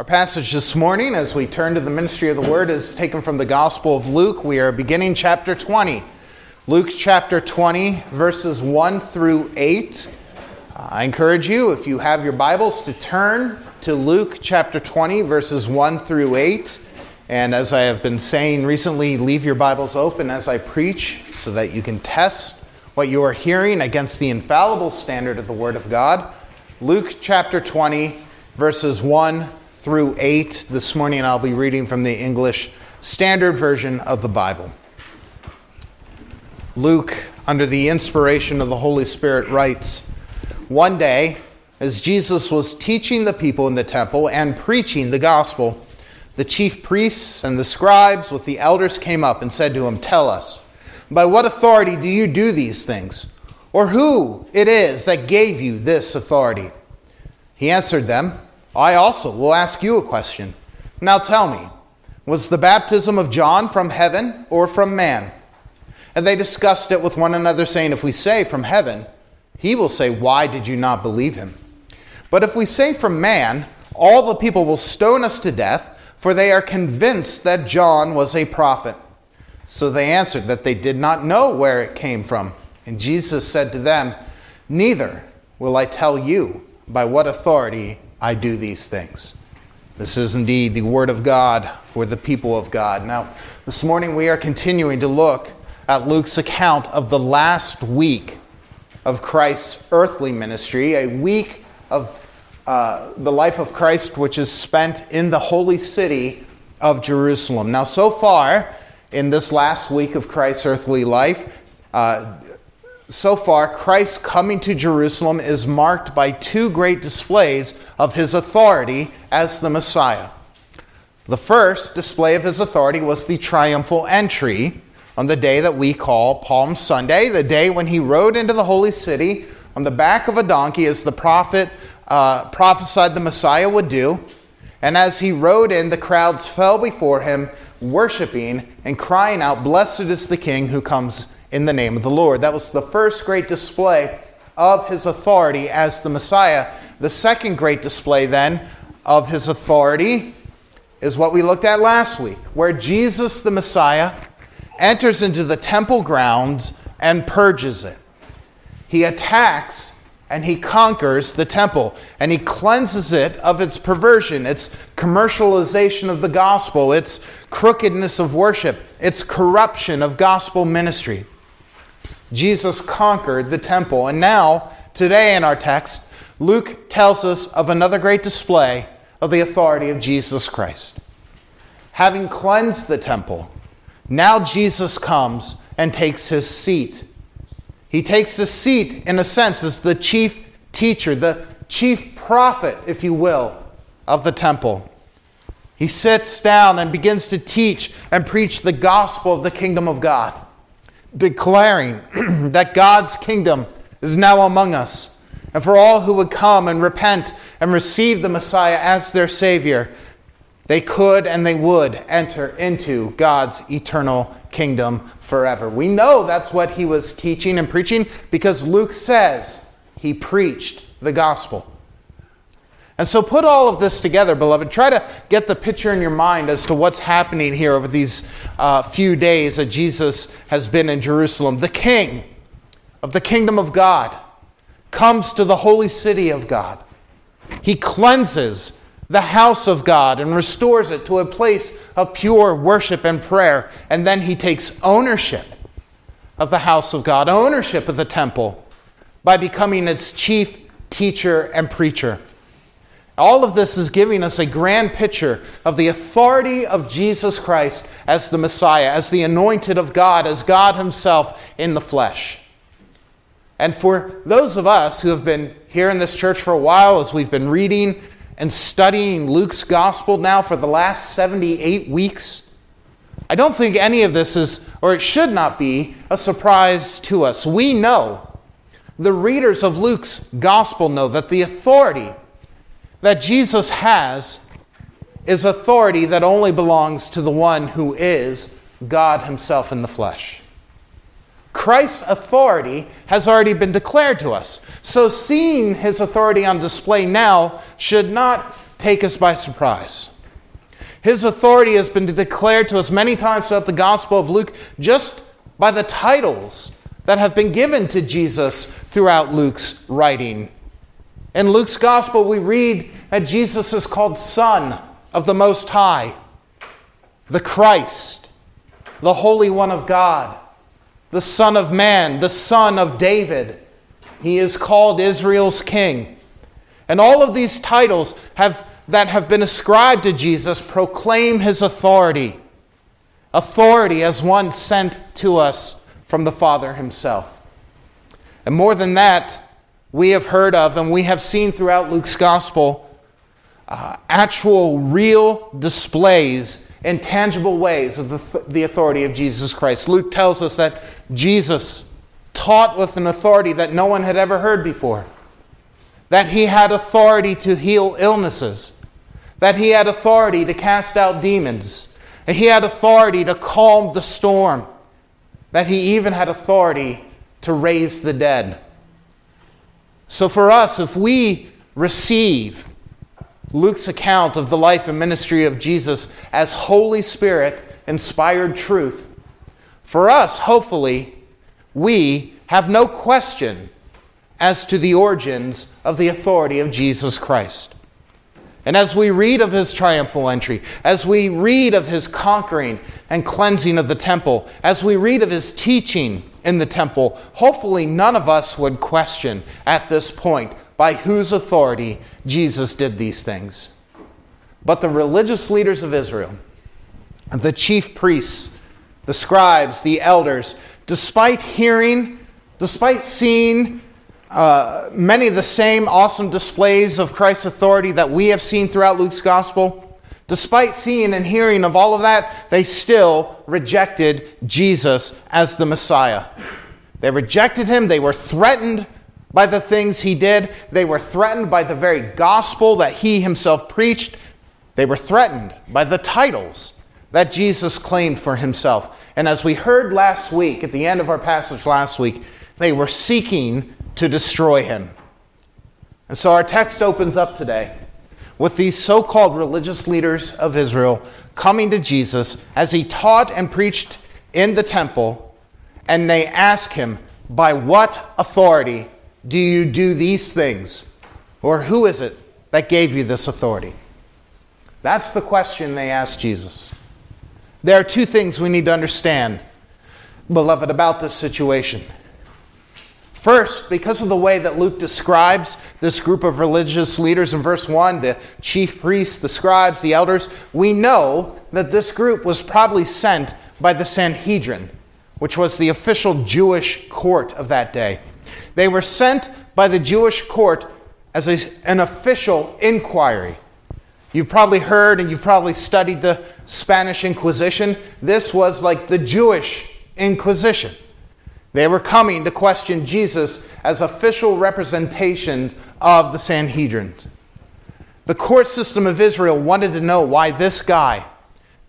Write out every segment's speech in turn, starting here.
Our passage this morning, as we turn to the ministry of the word, is taken from the Gospel of Luke. We are beginning chapter 20. Luke chapter 20, verses 1 through 8. Uh, I encourage you, if you have your Bibles, to turn to Luke chapter 20, verses 1 through 8. And as I have been saying recently, leave your Bibles open as I preach so that you can test what you are hearing against the infallible standard of the Word of God. Luke chapter 20, verses 1 through 8. This morning and I'll be reading from the English Standard Version of the Bible. Luke, under the inspiration of the Holy Spirit, writes One day, as Jesus was teaching the people in the temple and preaching the gospel, the chief priests and the scribes with the elders came up and said to him, Tell us, by what authority do you do these things? Or who it is that gave you this authority? He answered them, I also will ask you a question. Now tell me, was the baptism of John from heaven or from man? And they discussed it with one another, saying, If we say from heaven, he will say, Why did you not believe him? But if we say from man, all the people will stone us to death, for they are convinced that John was a prophet. So they answered that they did not know where it came from. And Jesus said to them, Neither will I tell you by what authority I do these things. This is indeed the Word of God for the people of God. Now, this morning we are continuing to look at Luke's account of the last week of Christ's earthly ministry, a week of uh, the life of Christ which is spent in the holy city of Jerusalem. Now, so far in this last week of Christ's earthly life, uh, so far, Christ's coming to Jerusalem is marked by two great displays of his authority as the Messiah. The first display of his authority was the triumphal entry on the day that we call Palm Sunday, the day when he rode into the holy city on the back of a donkey, as the prophet uh, prophesied the Messiah would do. And as he rode in, the crowds fell before him, worshiping and crying out, Blessed is the King who comes in the name of the Lord. That was the first great display of his authority as the Messiah. The second great display, then, of his authority is what we looked at last week, where Jesus the Messiah enters into the temple grounds and purges it. He attacks and he conquers the temple and he cleanses it of its perversion, its commercialization of the gospel, its crookedness of worship, its corruption of gospel ministry. Jesus conquered the temple. And now, today in our text, Luke tells us of another great display of the authority of Jesus Christ. Having cleansed the temple, now Jesus comes and takes his seat. He takes his seat, in a sense, as the chief teacher, the chief prophet, if you will, of the temple. He sits down and begins to teach and preach the gospel of the kingdom of God declaring that God's kingdom is now among us. And for all who would come and repent and receive the Messiah as their Savior, they could and they would enter into God's eternal kingdom forever. We know that's what he was teaching and preaching because Luke says he preached the gospel. And so put all of this together, beloved. Try to get the picture in your mind as to what's happening here over these uh, few days that Jesus has been in Jerusalem. The king of the kingdom of God comes to the holy city of God. He cleanses the house of God and restores it to a place of pure worship and prayer. And then he takes ownership of the house of God, ownership of the temple, by becoming its chief teacher and preacher. All of this is giving us a grand picture of the authority of Jesus Christ as the Messiah, as the anointed of God, as God Himself in the flesh. And for those of us who have been here in this church for a while, as we've been reading and studying Luke's gospel now for the last 78 weeks, I don't think any of this is, or it should not be, a surprise to us. We know, the readers of Luke's gospel know that the authority that Jesus has is authority that only belongs to the one who is God Himself in the flesh. Christ's authority has already been declared to us. So, seeing His authority on display now should not take us by surprise. His authority has been declared to us many times throughout the Gospel of Luke just by the titles that have been given to Jesus throughout Luke's writing. In Luke's Gospel, we read that Jesus is called Son of the Most High, the Christ, the Holy One of God, the Son of Man, the Son of David. He is called Israel's King. And all of these titles have, that have been ascribed to Jesus proclaim his authority. Authority as one sent to us from the Father himself. And more than that, we have heard of and we have seen throughout Luke's gospel uh, actual, real displays in tangible ways of the, the authority of Jesus Christ. Luke tells us that Jesus taught with an authority that no one had ever heard before that he had authority to heal illnesses, that he had authority to cast out demons, that he had authority to calm the storm, that he even had authority to raise the dead. So, for us, if we receive Luke's account of the life and ministry of Jesus as Holy Spirit inspired truth, for us, hopefully, we have no question as to the origins of the authority of Jesus Christ. And as we read of his triumphal entry, as we read of his conquering and cleansing of the temple, as we read of his teaching in the temple, hopefully none of us would question at this point by whose authority Jesus did these things. But the religious leaders of Israel, the chief priests, the scribes, the elders, despite hearing, despite seeing uh, many of the same awesome displays of Christ's authority that we have seen throughout Luke's gospel, despite seeing and hearing of all of that, they still rejected Jesus as the Messiah. They rejected him, they were threatened by the things he did, they were threatened by the very gospel that he himself preached, they were threatened by the titles that Jesus claimed for himself. And as we heard last week, at the end of our passage last week, they were seeking to destroy him. And so our text opens up today with these so called religious leaders of Israel coming to Jesus as he taught and preached in the temple, and they ask him, By what authority do you do these things? Or who is it that gave you this authority? That's the question they asked Jesus. There are two things we need to understand, beloved, about this situation. First, because of the way that Luke describes this group of religious leaders in verse 1, the chief priests, the scribes, the elders, we know that this group was probably sent by the Sanhedrin, which was the official Jewish court of that day. They were sent by the Jewish court as a, an official inquiry. You've probably heard and you've probably studied the Spanish Inquisition. This was like the Jewish Inquisition. They were coming to question Jesus as official representation of the Sanhedrin. The court system of Israel wanted to know why this guy,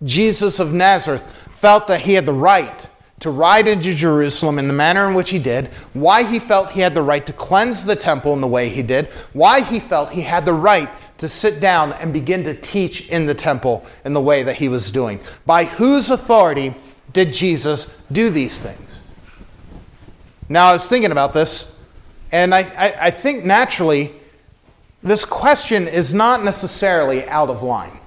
Jesus of Nazareth, felt that he had the right to ride into Jerusalem in the manner in which he did, why he felt he had the right to cleanse the temple in the way he did, why he felt he had the right to sit down and begin to teach in the temple in the way that he was doing. By whose authority did Jesus do these things? Now, I was thinking about this, and I, I, I think naturally this question is not necessarily out of line.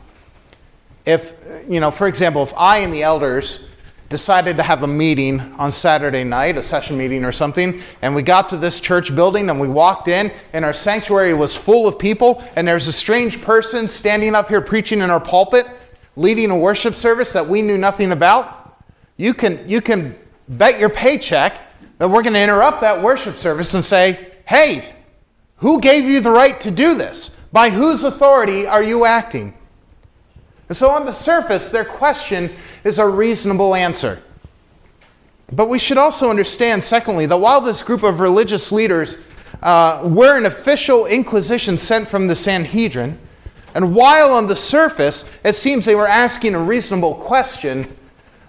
If, you know, for example, if I and the elders decided to have a meeting on Saturday night, a session meeting or something, and we got to this church building and we walked in, and our sanctuary was full of people, and there's a strange person standing up here preaching in our pulpit, leading a worship service that we knew nothing about, you can, you can bet your paycheck that we're going to interrupt that worship service and say, hey, who gave you the right to do this? By whose authority are you acting? And so, on the surface, their question is a reasonable answer. But we should also understand, secondly, that while this group of religious leaders uh, were an official inquisition sent from the Sanhedrin, and while on the surface it seems they were asking a reasonable question,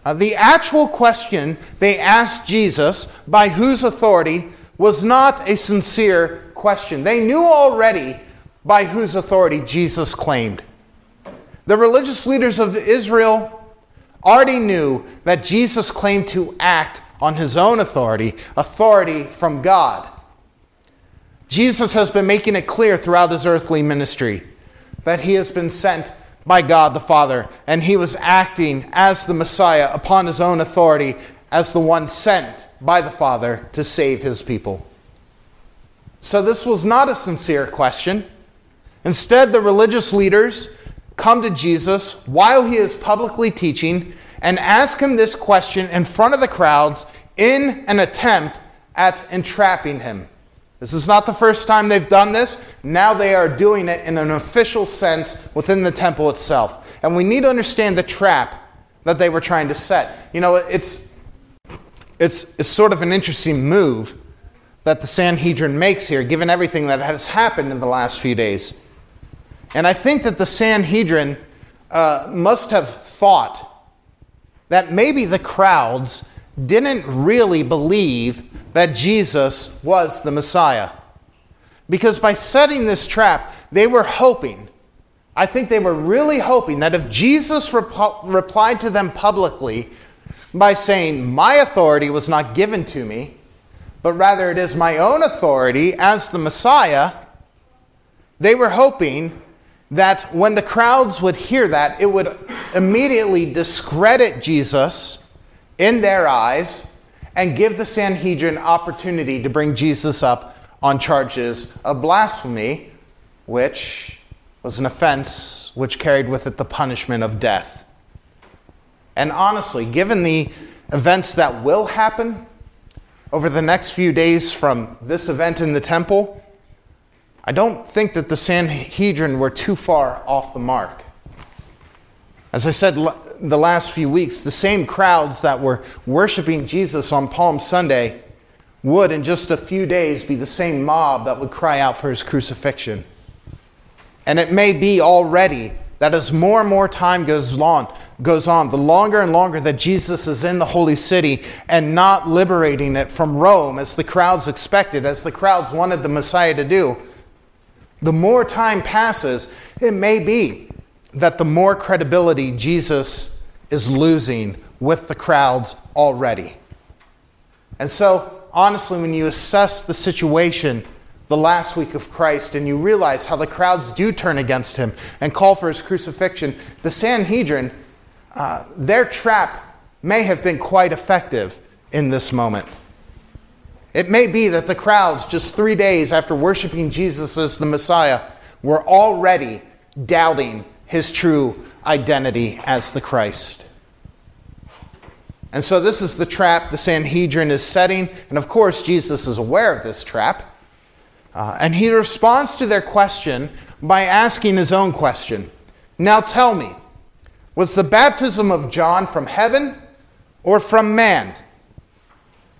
uh, the actual question they asked Jesus, by whose authority, was not a sincere question. They knew already by whose authority Jesus claimed. The religious leaders of Israel already knew that Jesus claimed to act on his own authority, authority from God. Jesus has been making it clear throughout his earthly ministry that he has been sent by God the Father, and he was acting as the Messiah upon his own authority as the one sent by the Father to save his people. So, this was not a sincere question. Instead, the religious leaders come to Jesus while he is publicly teaching and ask him this question in front of the crowds in an attempt at entrapping him. This is not the first time they've done this. Now they are doing it in an official sense within the temple itself. And we need to understand the trap that they were trying to set. You know, it's, it's, it's sort of an interesting move that the Sanhedrin makes here, given everything that has happened in the last few days. And I think that the Sanhedrin uh, must have thought that maybe the crowds didn't really believe that Jesus was the Messiah. Because by setting this trap, they were hoping, I think they were really hoping that if Jesus rep- replied to them publicly by saying, My authority was not given to me, but rather it is my own authority as the Messiah, they were hoping that when the crowds would hear that, it would immediately discredit Jesus in their eyes and give the Sanhedrin opportunity to bring Jesus up on charges of blasphemy, which was an offense which carried with it the punishment of death. And honestly, given the events that will happen over the next few days from this event in the temple, I don't think that the Sanhedrin were too far off the mark. As I said the last few weeks, the same crowds that were worshiping Jesus on Palm Sunday would, in just a few days, be the same mob that would cry out for his crucifixion. And it may be already that as more and more time goes on, goes on, the longer and longer that Jesus is in the holy city and not liberating it from Rome as the crowds expected, as the crowds wanted the Messiah to do, the more time passes, it may be that the more credibility Jesus is losing with the crowds already. And so, honestly, when you assess the situation the last week of Christ and you realize how the crowds do turn against him and call for his crucifixion, the Sanhedrin, uh, their trap may have been quite effective in this moment. It may be that the crowds, just three days after worshiping Jesus as the Messiah, were already doubting his true identity as the Christ. And so, this is the trap the Sanhedrin is setting. And of course, Jesus is aware of this trap. Uh, and he responds to their question by asking his own question Now tell me, was the baptism of John from heaven or from man?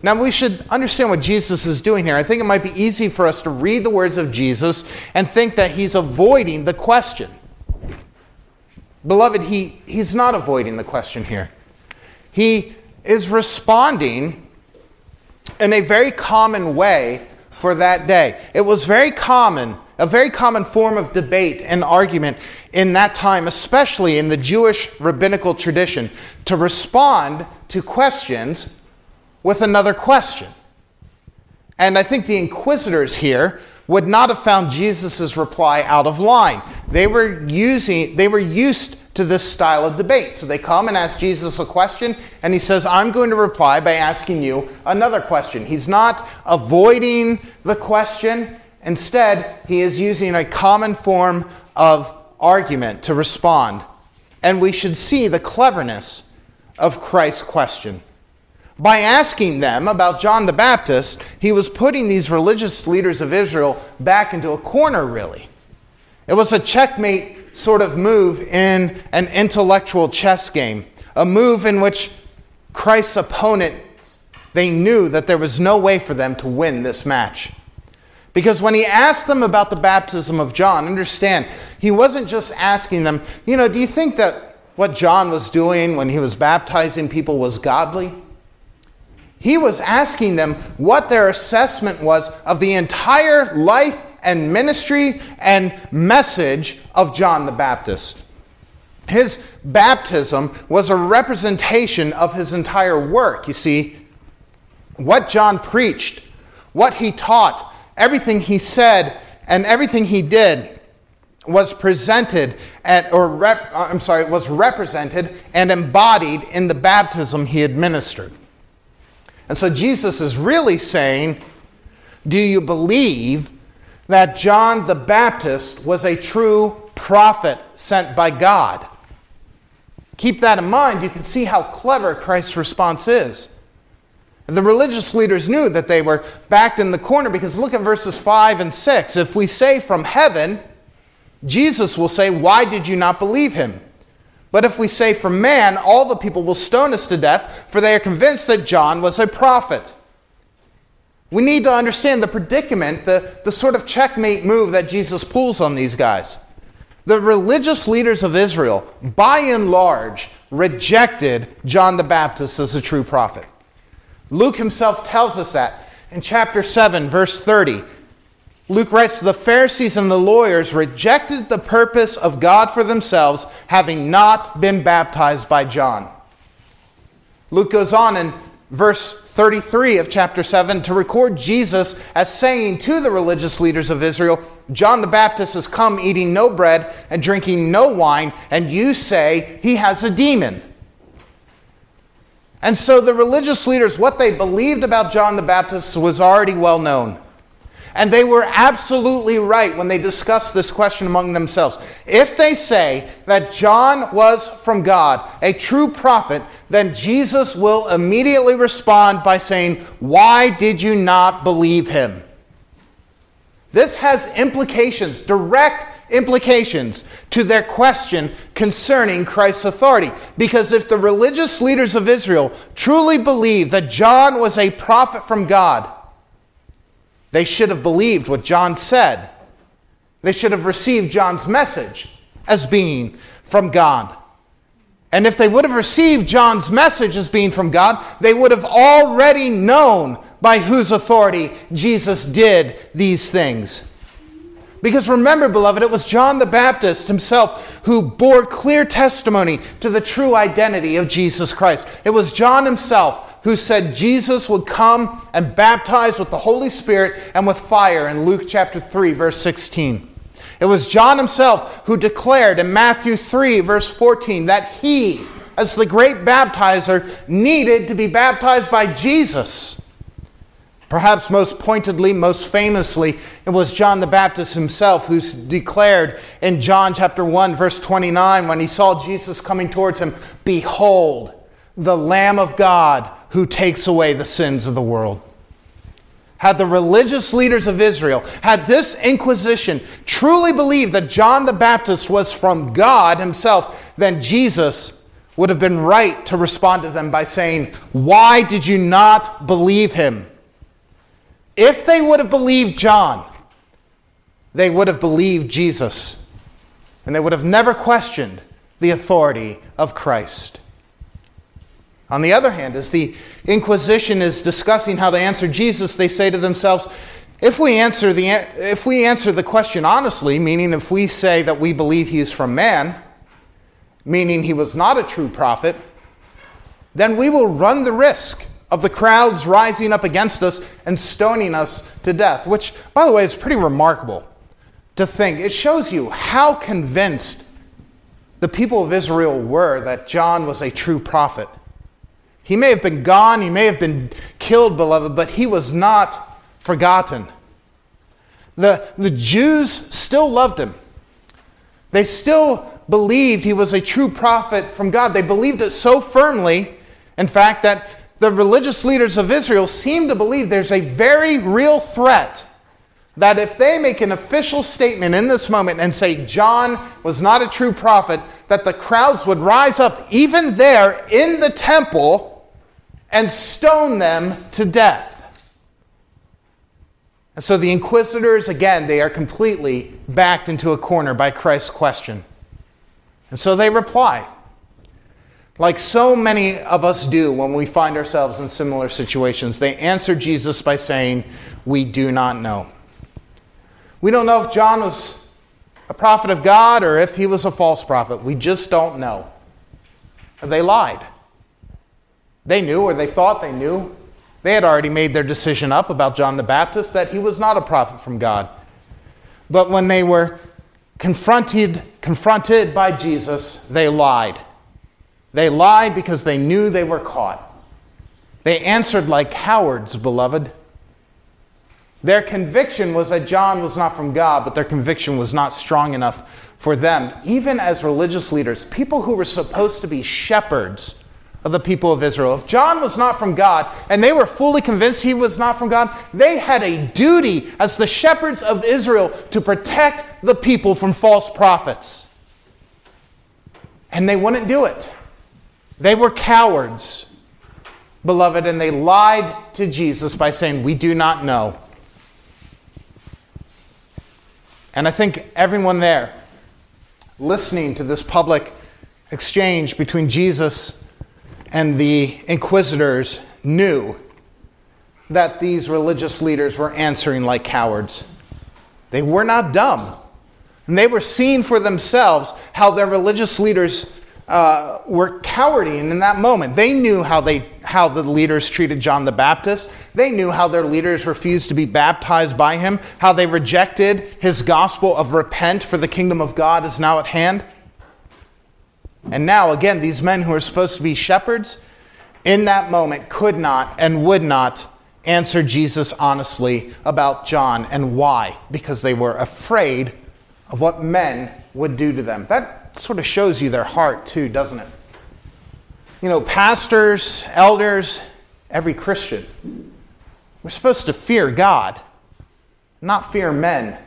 Now, we should understand what Jesus is doing here. I think it might be easy for us to read the words of Jesus and think that he's avoiding the question. Beloved, he, he's not avoiding the question here. He is responding in a very common way for that day. It was very common, a very common form of debate and argument in that time, especially in the Jewish rabbinical tradition, to respond to questions with another question. And I think the inquisitors here would not have found Jesus' reply out of line. They were using they were used to this style of debate. So they come and ask Jesus a question, and he says, I'm going to reply by asking you another question. He's not avoiding the question. Instead, he is using a common form of argument to respond. And we should see the cleverness of Christ's question. By asking them about John the Baptist, he was putting these religious leaders of Israel back into a corner, really. It was a checkmate sort of move in an intellectual chess game, a move in which Christ's opponents, they knew that there was no way for them to win this match. Because when he asked them about the baptism of John, understand, he wasn't just asking them, you know, do you think that what John was doing when he was baptizing people was godly? He was asking them what their assessment was of the entire life and ministry and message of John the Baptist. His baptism was a representation of his entire work. You see, what John preached, what he taught, everything he said, and everything he did was presented at, or rep, I'm sorry, was represented and embodied in the baptism he administered. And so Jesus is really saying, Do you believe that John the Baptist was a true prophet sent by God? Keep that in mind. You can see how clever Christ's response is. The religious leaders knew that they were backed in the corner because look at verses 5 and 6. If we say from heaven, Jesus will say, Why did you not believe him? But if we say from man, all the people will stone us to death, for they are convinced that John was a prophet. We need to understand the predicament, the, the sort of checkmate move that Jesus pulls on these guys. The religious leaders of Israel, by and large, rejected John the Baptist as a true prophet. Luke himself tells us that in chapter 7, verse 30. Luke writes, The Pharisees and the lawyers rejected the purpose of God for themselves, having not been baptized by John. Luke goes on in verse 33 of chapter 7 to record Jesus as saying to the religious leaders of Israel, John the Baptist has come eating no bread and drinking no wine, and you say he has a demon. And so the religious leaders, what they believed about John the Baptist was already well known. And they were absolutely right when they discussed this question among themselves. If they say that John was from God, a true prophet, then Jesus will immediately respond by saying, Why did you not believe him? This has implications, direct implications to their question concerning Christ's authority. Because if the religious leaders of Israel truly believed that John was a prophet from God, they should have believed what John said. They should have received John's message as being from God. And if they would have received John's message as being from God, they would have already known by whose authority Jesus did these things. Because remember, beloved, it was John the Baptist himself who bore clear testimony to the true identity of Jesus Christ. It was John himself who said Jesus would come and baptize with the Holy Spirit and with fire in Luke chapter 3, verse 16. It was John himself who declared in Matthew 3, verse 14, that he, as the great baptizer, needed to be baptized by Jesus. Perhaps most pointedly, most famously, it was John the Baptist himself who declared in John chapter 1, verse 29, when he saw Jesus coming towards him, Behold, the Lamb of God who takes away the sins of the world. Had the religious leaders of Israel, had this Inquisition truly believed that John the Baptist was from God himself, then Jesus would have been right to respond to them by saying, Why did you not believe him? If they would have believed John, they would have believed Jesus, and they would have never questioned the authority of Christ. On the other hand, as the Inquisition is discussing how to answer Jesus, they say to themselves, if we answer the, if we answer the question honestly, meaning if we say that we believe he is from man, meaning he was not a true prophet, then we will run the risk of the crowds rising up against us and stoning us to death, which, by the way, is pretty remarkable to think. It shows you how convinced the people of Israel were that John was a true prophet. He may have been gone, he may have been killed, beloved, but he was not forgotten. The, the Jews still loved him. They still believed he was a true prophet from God. They believed it so firmly, in fact, that the religious leaders of Israel seem to believe there's a very real threat that if they make an official statement in this moment and say John was not a true prophet, that the crowds would rise up even there in the temple and stone them to death. And so the inquisitors, again, they are completely backed into a corner by Christ's question. And so they reply like so many of us do when we find ourselves in similar situations, they answer Jesus by saying, We do not know. We don't know if John was a prophet of God or if he was a false prophet. We just don't know. They lied. They knew, or they thought they knew. They had already made their decision up about John the Baptist that he was not a prophet from God. But when they were confronted, confronted by Jesus, they lied. They lied because they knew they were caught. They answered like cowards, beloved. Their conviction was that John was not from God, but their conviction was not strong enough for them, even as religious leaders, people who were supposed to be shepherds of the people of Israel. If John was not from God and they were fully convinced he was not from God, they had a duty as the shepherds of Israel to protect the people from false prophets. And they wouldn't do it. They were cowards, beloved, and they lied to Jesus by saying, We do not know. And I think everyone there listening to this public exchange between Jesus and the inquisitors knew that these religious leaders were answering like cowards. They were not dumb. And they were seeing for themselves how their religious leaders uh, were cowarding in that moment. They knew how, they, how the leaders treated John the Baptist. They knew how their leaders refused to be baptized by him, how they rejected his gospel of repent, for the kingdom of God is now at hand. And now, again, these men who are supposed to be shepherds, in that moment, could not and would not answer Jesus honestly about John. And why? Because they were afraid of what men would do to them. That sort of shows you their heart, too, doesn't it? You know, pastors, elders, every Christian, we're supposed to fear God, not fear men.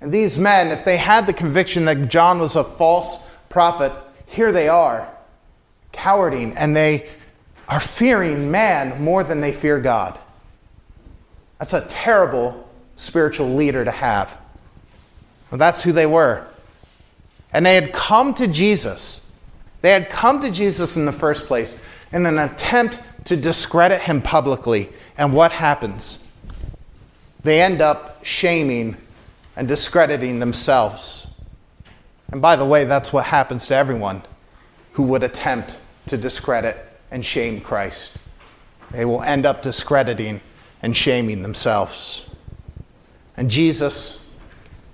And these men, if they had the conviction that John was a false prophet, here they are, cowarding, and they are fearing man more than they fear God. That's a terrible spiritual leader to have. Well, that's who they were. And they had come to Jesus. They had come to Jesus in the first place in an attempt to discredit him publicly. And what happens? They end up shaming and discrediting themselves. And by the way, that's what happens to everyone who would attempt to discredit and shame Christ. They will end up discrediting and shaming themselves. And Jesus,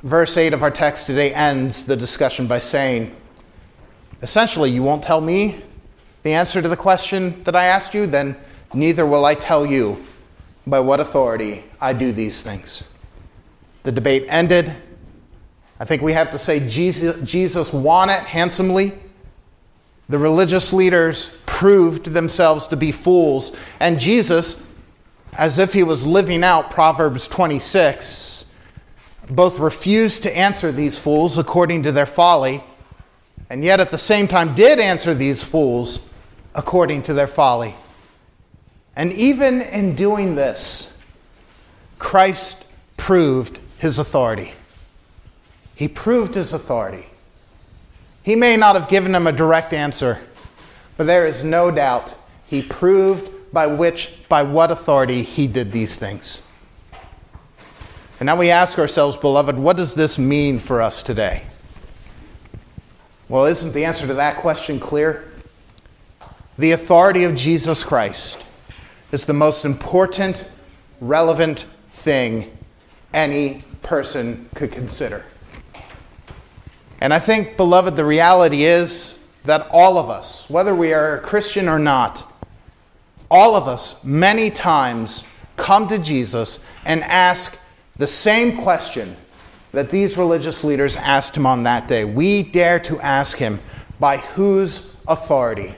verse 8 of our text today, ends the discussion by saying, essentially, you won't tell me the answer to the question that I asked you, then neither will I tell you by what authority I do these things. The debate ended. I think we have to say Jesus, Jesus won it handsomely. The religious leaders proved themselves to be fools, and Jesus, as if he was living out Proverbs 26, both refused to answer these fools according to their folly, and yet at the same time did answer these fools according to their folly. And even in doing this, Christ proved his authority. He proved his authority. He may not have given them a direct answer, but there is no doubt he proved by which, by what authority he did these things. And now we ask ourselves, beloved, what does this mean for us today? Well, isn't the answer to that question clear? The authority of Jesus Christ is the most important, relevant thing any person could consider. And I think, beloved, the reality is that all of us, whether we are a Christian or not, all of us many times come to Jesus and ask the same question that these religious leaders asked him on that day. We dare to ask him, by whose authority?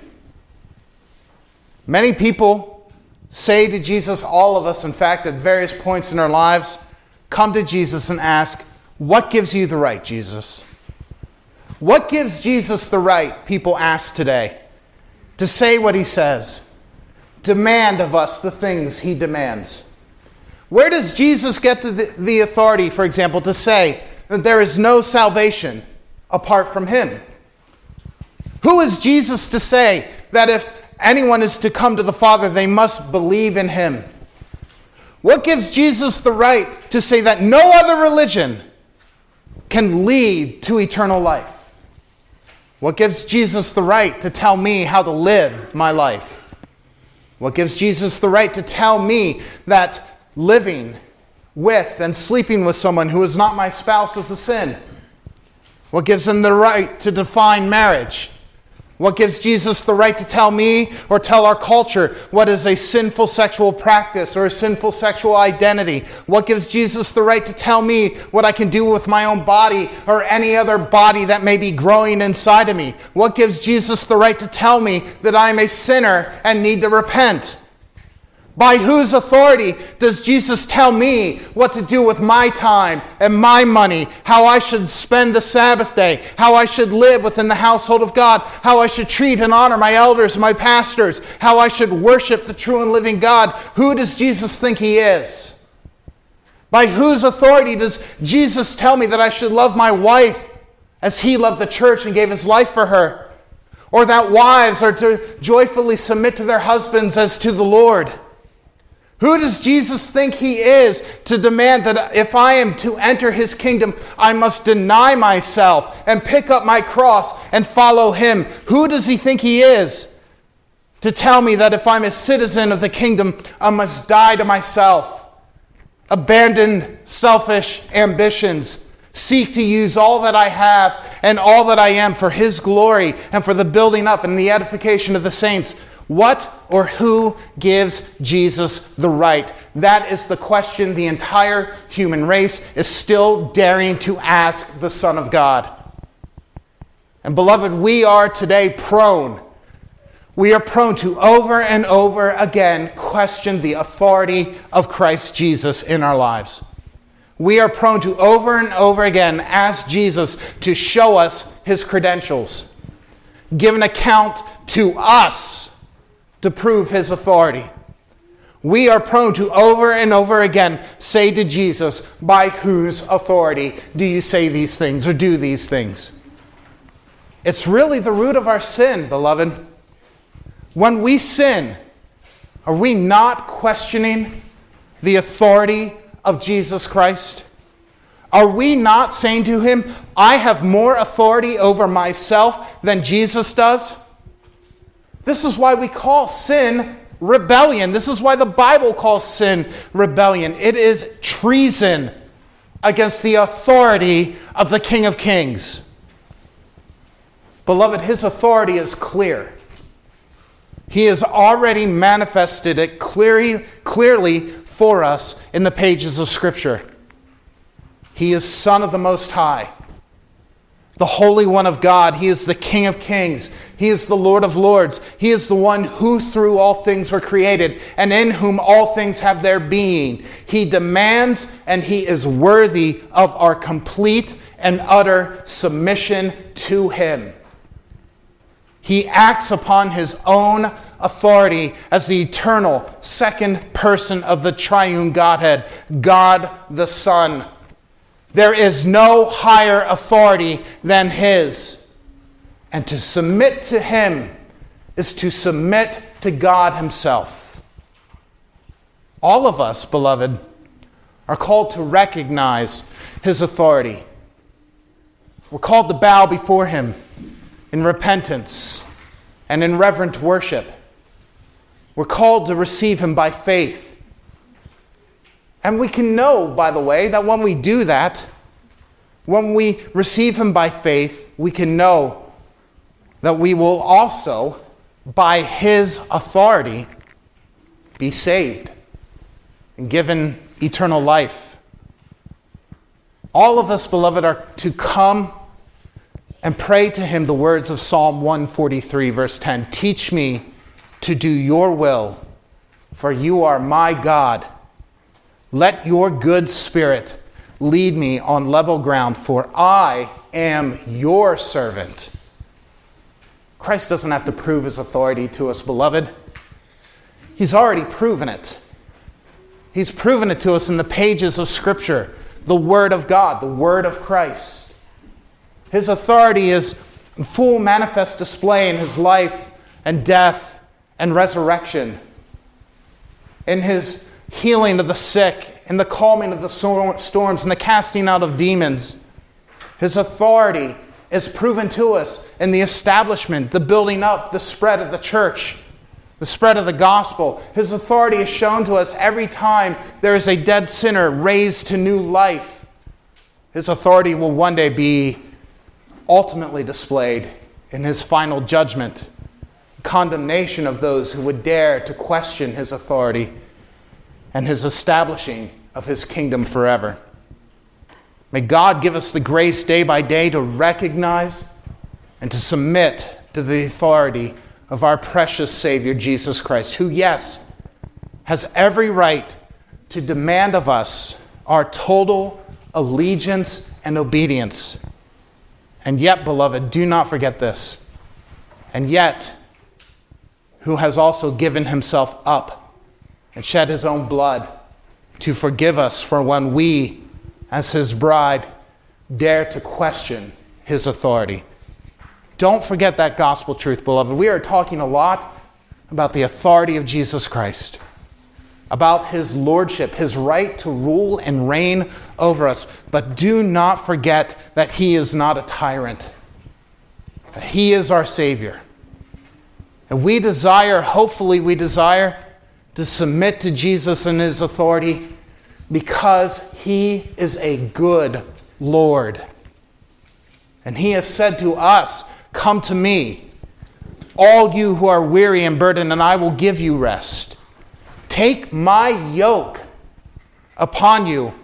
Many people say to Jesus, all of us, in fact, at various points in our lives, come to Jesus and ask, What gives you the right, Jesus? What gives Jesus the right, people ask today, to say what he says, demand of us the things he demands? Where does Jesus get the, the authority, for example, to say that there is no salvation apart from him? Who is Jesus to say that if anyone is to come to the Father, they must believe in him? What gives Jesus the right to say that no other religion can lead to eternal life? What gives Jesus the right to tell me how to live my life? What gives Jesus the right to tell me that living with and sleeping with someone who is not my spouse is a sin? What gives him the right to define marriage? What gives Jesus the right to tell me or tell our culture what is a sinful sexual practice or a sinful sexual identity? What gives Jesus the right to tell me what I can do with my own body or any other body that may be growing inside of me? What gives Jesus the right to tell me that I am a sinner and need to repent? By whose authority does Jesus tell me what to do with my time and my money, how I should spend the Sabbath day, how I should live within the household of God, how I should treat and honor my elders and my pastors, how I should worship the true and living God? Who does Jesus think he is? By whose authority does Jesus tell me that I should love my wife as he loved the church and gave his life for her? Or that wives are to joyfully submit to their husbands as to the Lord? Who does Jesus think he is to demand that if I am to enter his kingdom, I must deny myself and pick up my cross and follow him? Who does he think he is to tell me that if I'm a citizen of the kingdom, I must die to myself, abandon selfish ambitions, seek to use all that I have and all that I am for his glory and for the building up and the edification of the saints? What or who gives Jesus the right? That is the question the entire human race is still daring to ask the Son of God. And beloved, we are today prone. We are prone to over and over again question the authority of Christ Jesus in our lives. We are prone to over and over again ask Jesus to show us his credentials, give an account to us to prove his authority. We are prone to over and over again say to Jesus, By whose authority do you say these things or do these things? It's really the root of our sin, beloved. When we sin, are we not questioning the authority of Jesus Christ? Are we not saying to him, I have more authority over myself than Jesus does? This is why we call sin rebellion. This is why the Bible calls sin rebellion. It is treason against the authority of the King of Kings. Beloved, his authority is clear. He has already manifested it clearly, clearly for us in the pages of Scripture. He is Son of the Most High the Holy One of God. He is the King of Kings. He is the Lord of Lords. He is the one who through all things were created and in whom all things have their being. He demands and he is worthy of our complete and utter submission to him. He acts upon his own authority as the eternal second person of the triune Godhead, God the Son. There is no higher authority than His. And to submit to Him is to submit to God Himself. All of us, beloved, are called to recognize His authority. We're called to bow before Him in repentance and in reverent worship. We're called to receive Him by faith and we can know, by the way, that when we do that, when we receive Him by faith, we can know that we will also, by His authority, be saved and given eternal life. All of us, beloved, are to come and pray to Him the words of Psalm 143, verse 10 Teach me to do your will, for you are my God. Let your good spirit lead me on level ground, for I am your servant. Christ doesn't have to prove his authority to us, beloved. He's already proven it. He's proven it to us in the pages of Scripture, the Word of God, the Word of Christ. His authority is in full manifest display in his life and death and resurrection. In his healing of the sick in the calming of the storms in the casting out of demons. His authority is proven to us in the establishment, the building up, the spread of the church, the spread of the gospel. His authority is shown to us every time there is a dead sinner raised to new life. His authority will one day be ultimately displayed in his final judgment, condemnation of those who would dare to question his authority and his establishing of his kingdom forever. May God give us the grace day by day to recognize and to submit to the authority of our precious Savior, Jesus Christ, who, yes, has every right to demand of us our total allegiance and obedience. And yet, beloved, do not forget this. And yet, who has also given himself up and shed his own blood to forgive us for when we, as his bride, dare to question his authority. Don't forget that gospel truth, beloved. We are talking a lot about the authority of Jesus Christ, about his lordship, his right to rule and reign over us. But do not forget that he is not a tyrant, he is our Savior. And we desire, hopefully, we desire to submit to Jesus and his authority because he is a good Lord. And he has said to us, Come to me, all you who are weary and burdened, and I will give you rest. Take my yoke upon you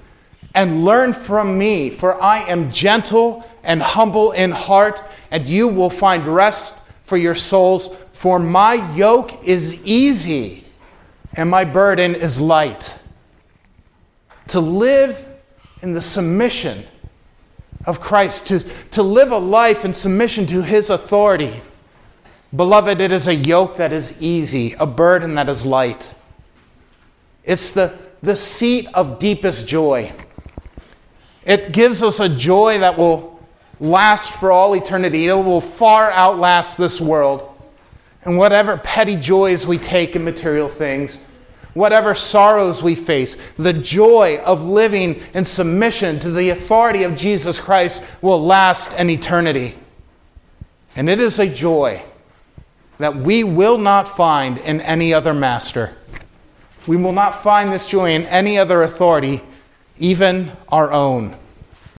and learn from me, for I am gentle and humble in heart, and you will find rest for your souls. For my yoke is easy and my burden is light to live in the submission of Christ, to, to live a life in submission to his authority. Beloved, it is a yoke that is easy, a burden that is light. It's the, the seat of deepest joy. It gives us a joy that will last for all eternity. It will far outlast this world. And whatever petty joys we take in material things, whatever sorrows we face, the joy of living in submission to the authority of Jesus Christ will last an eternity. And it is a joy that we will not find in any other master. We will not find this joy in any other authority, even our own.